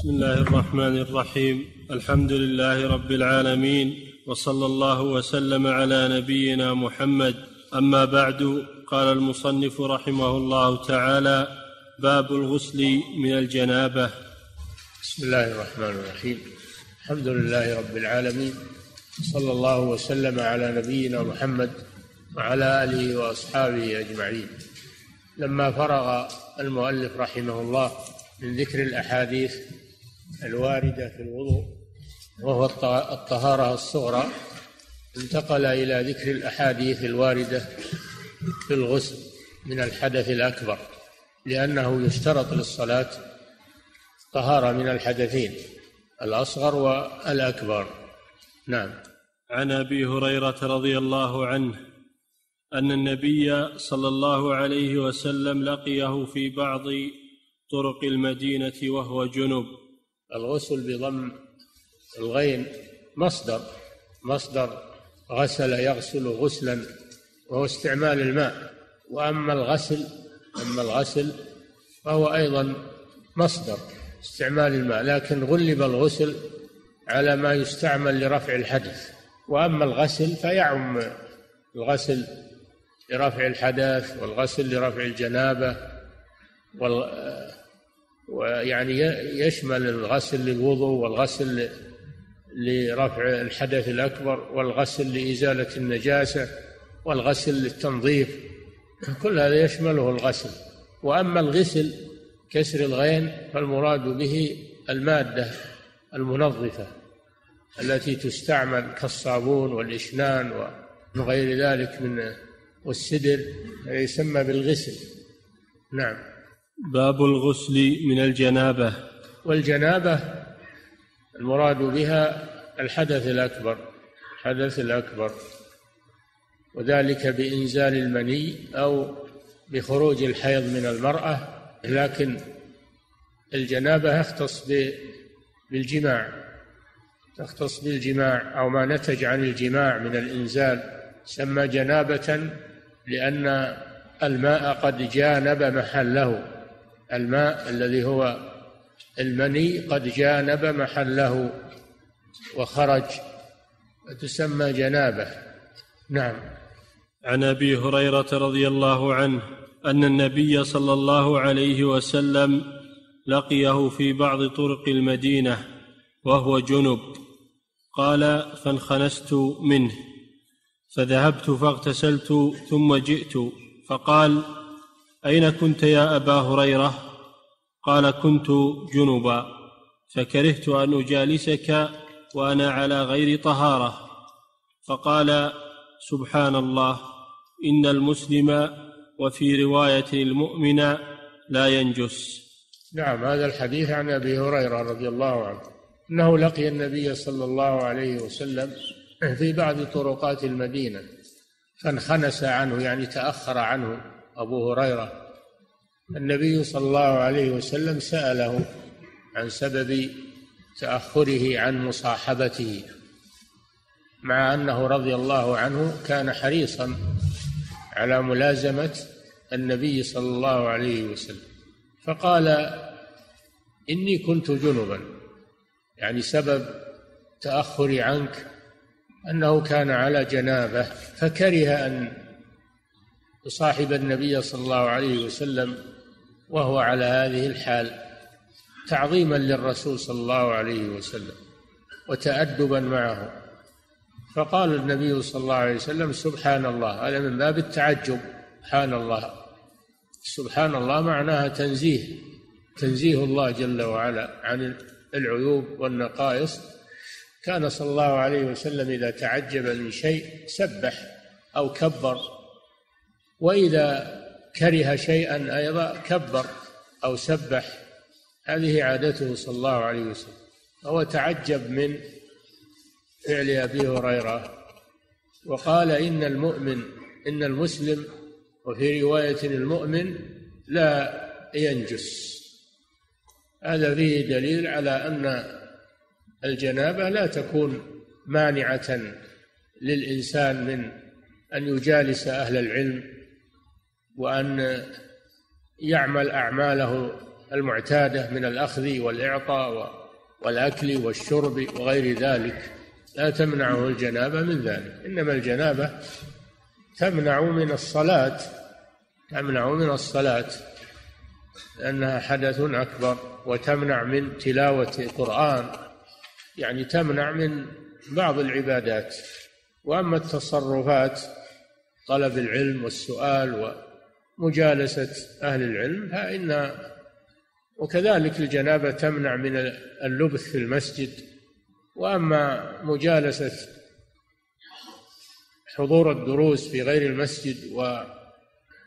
بسم الله الرحمن الرحيم. الحمد لله رب العالمين وصلى الله وسلم على نبينا محمد. أما بعد قال المصنف رحمه الله تعالى باب الغسل من الجنابة. بسم الله الرحمن الرحيم. الحمد لله رب العالمين صلى الله وسلم على نبينا محمد وعلى آله وأصحابه أجمعين. لما فرغ المؤلف رحمه الله من ذكر الأحاديث الواردة في الوضوء وهو الطهارة الصغرى انتقل إلى ذكر الأحاديث الواردة في الغسل من الحدث الأكبر لأنه يشترط للصلاة طهارة من الحدثين الأصغر والأكبر. نعم. عن أبي هريرة رضي الله عنه أن النبي صلى الله عليه وسلم لقيه في بعض طرق المدينة وهو جنب. الغسل بضم الغين مصدر مصدر غسل يغسل غسلا وهو استعمال الماء. وأما الغسل أما الغسل فهو أيضا مصدر استعمال الماء لكن غلب الغسل على ما يستعمل لرفع الحدث. وأما الغسل فيعم الغسل لرفع الحدث والغسل لرفع الجنابة ويعني يشمل الغسل للوضوء والغسل لرفع الحدث الأكبر والغسل لإزالة النجاسة والغسل للتنظيف. كل هذا يشمله الغسل. وأما الغسل كسر الغين فالمراد به المادة المنظفة التي تستعمل كالصابون والإشنان وغير ذلك من والسدر يسمى بالغسل. نعم. باب الغسل من الجنابة. والجنابة المراد بها الحدث الأكبر الحدث الأكبر وذلك بإنزال المني أو بخروج الحيض من المرأة لكن الجنابة يختص بالجماع تختص بالجماع أو ما نتج عن الجماع من الإنزال سمى جنابة لأن الماء قد جانب محله. الماء الذي هو المني قد جانب محله وخرج وتسمى جنابة. نعم. عن أبي هريرة رضي الله عنه أن النبي صلى الله عليه وسلم لقيه في بعض طرق المدينة وهو جنب. قال فانخنست منه. فذهبت فاغتسلت ثم جئت. فقال أين كنت يا أبا هريرة؟ قال كنت جنبا فكرهت أن أجالسك وأنا على غير طهارة. فقال سبحان الله إن المسلم وفي رواية المؤمن لا ينجس. نعم هذا الحديث عن أبي هريرة رضي الله عنه إنه لقي النبي صلى الله عليه وسلم في بعض طرقات المدينة فانخنس عنه يعني تأخر عنه. أبو هريرة النبي صلى الله عليه وسلم سأله عن سبب تأخره عن مصاحبته مع أنه رضي الله عنه كان حريصا على ملازمة النبي صلى الله عليه وسلم. فقال إني كنت جنبا. يعني سبب تأخري عنك أنه كان على جنابة فكره أن يصاحب النبي صلى الله عليه وسلم وهو على هذه الحال تعظيما للرسول صلى الله عليه وسلم وتأدبا معه. فقال النبي صلى الله عليه وسلم سبحان الله هذا من باب التعجب. سبحان الله. سبحان الله معناها تنزيه. تنزيه الله جل وعلا عن العيوب والنقائص. كان صلى الله عليه وسلم إذا تعجب من شيء سبح أو كبر. وإذا كره شيئا أيضا كبر أو سبح هذه عادته صلى الله عليه وسلم. هو تعجب من فعل أبي هريرة. وقال إن المؤمن إن المسلم وفي رواية المؤمن لا ينجس. هذا فيه دليل على أن الجنابة لا تكون مانعة للإنسان من أن يجالس أهل العلم. وأن يعمل أعماله المعتادة من الأخذ والإعطاء والأكل والشرب وغير ذلك. لا تمنعه الجنابة من ذلك. إنما الجنابة تمنع من الصلاة تمنع من الصلاة لأنها حدث أكبر وتمنع من تلاوة القرآن. يعني تمنع من بعض العبادات. وأما التصرفات طلب العلم والسؤال ومجالسة أهل العلم فإن وكذلك الجنابة تمنع من اللبث في المسجد. وأما مجالسة حضور الدروس في غير المسجد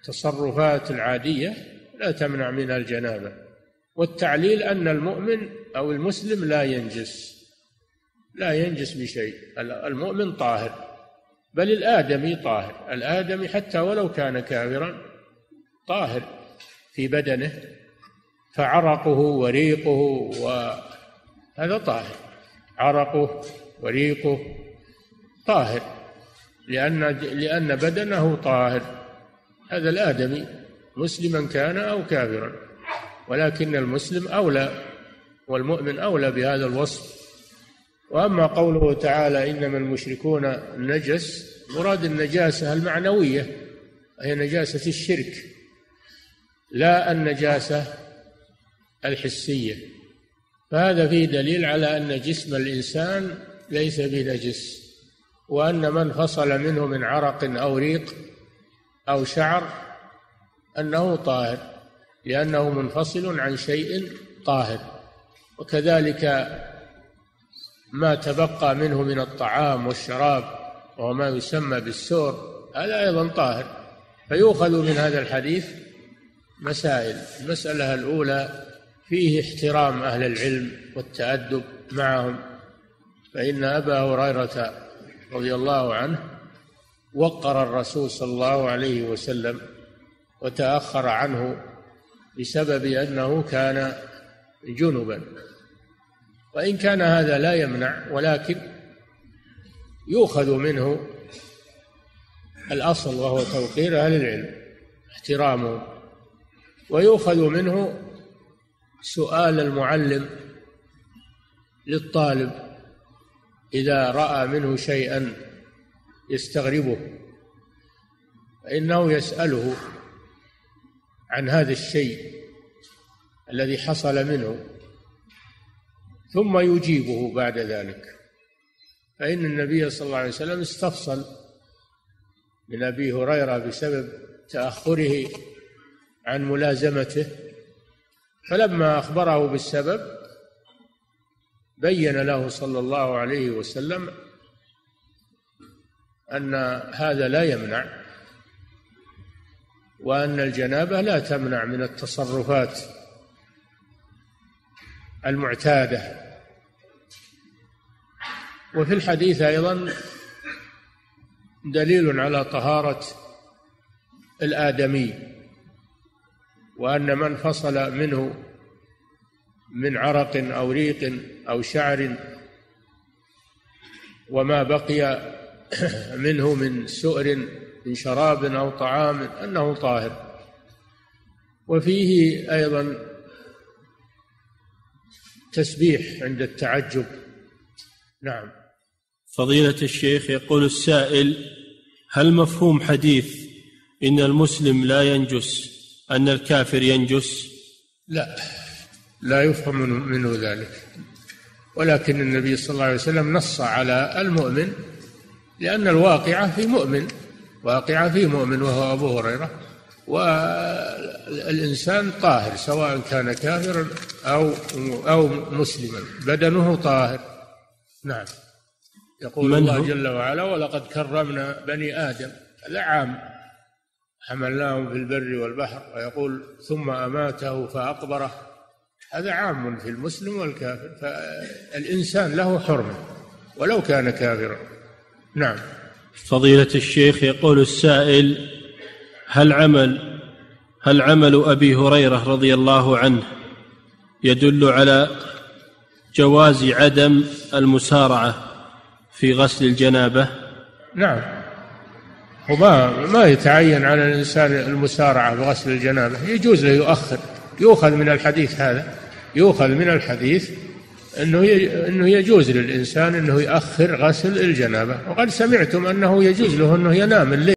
وتصرفات العادية لا تمنع من الجنابة. والتعليل أن المؤمن أو المسلم لا ينجس لا ينجس بشيء. المؤمن طاهر بل الآدمي طاهر. الآدمي حتى ولو كان كافرا طاهر في بدنه فعرقه وريقه وهذا طاهر. عرقه وريقه طاهر لأن لأن بدنه طاهر. هذا الآدمي مسلما كان أو كافرا ولكن المسلم أولى والمؤمن أولى بهذا الوصف. وأما قوله تعالى إنما المشركون نجس مراد النجاسة المعنوية هي نجاسة الشرك. لا النجاسة الحسية. فهذا فيه دليل على أن جسم الإنسان ليس بنجس وأن من فصل منه من عرق أو ريق أو شعر أنه طاهر لأنه منفصل عن شيء طاهر. وكذلك ما تبقى منه من الطعام والشراب وهو ما يسمى بالسور هذا أيضا طاهر. فيؤخذ من هذا الحديث مسائل. المسألة الأولى فيه احترام أهل العلم والتأدب معهم. فإن أبا هريرة رضي الله عنه وقر الرسول صلى الله عليه وسلم وتأخر عنه بسبب أنه كان جنبا. وإن كان هذا لا يمنع ولكن يؤخذ منه الأصل وهو توقير أهل العلم احترامه ويؤخذ منه سؤال المعلم للطالب إذا رأى منه شيئا يستغربه فإنه يسأله عن هذا الشيء الذي حصل منه ثم يجيبه بعد ذلك. فإن النبي صلى الله عليه وسلم استفصل من أبي هريرة بسبب تأخره عن ملازمته فلما أخبره بالسبب بين له صلى الله عليه وسلم أن هذا لا يمنع وأن الجنابة لا تمنع من التصرفات المعتادة. وفي الحديث أيضا دليل على طهارة الآدمي. وأن من فصل منه من عرق أو ريق أو شعر وما بقي منه من سؤر من شراب أو طعام أنه طاهر. وفيه أيضا تسبيح عند التعجب. نعم. فضيلة الشيخ يقول السائل هل مفهوم حديث إن المسلم لا ينجس أن الكافر ينجس؟ لا لا يفهم منه ذلك. ولكن النبي صلى الله عليه وسلم نص على المؤمن لأن الواقعة في مؤمن واقعة في مؤمن وهو أبو هريرة. والإنسان طاهر سواء كان كافرا أو أو مسلما. بدنه طاهر. نعم. يقول الله جل وعلا ولقد كرمنا بني آدم. هذا عام. حملناهم في البر والبحر ويقول ثم أماته فأقبره. هذا عام في المسلم والكافر فالإنسان له حرمة ولو كان كافرا. نعم. فضيلة الشيخ يقول السائل هل عمل هل عمل أبي هريرة رضي الله عنه يدل على جواز عدم المسارعة في غسل الجنابة؟ نعم. وما ما يتعين على الإنسان المسارعة بغسل الجنابة. يجوز له يؤخر. يؤخذ من الحديث هذا. يؤخذ من الحديث إنه إنه يجوز للإنسان إنه يؤخر غسل الجنابة. وقد سمعتم أنه يجوز له إنه ينام الليل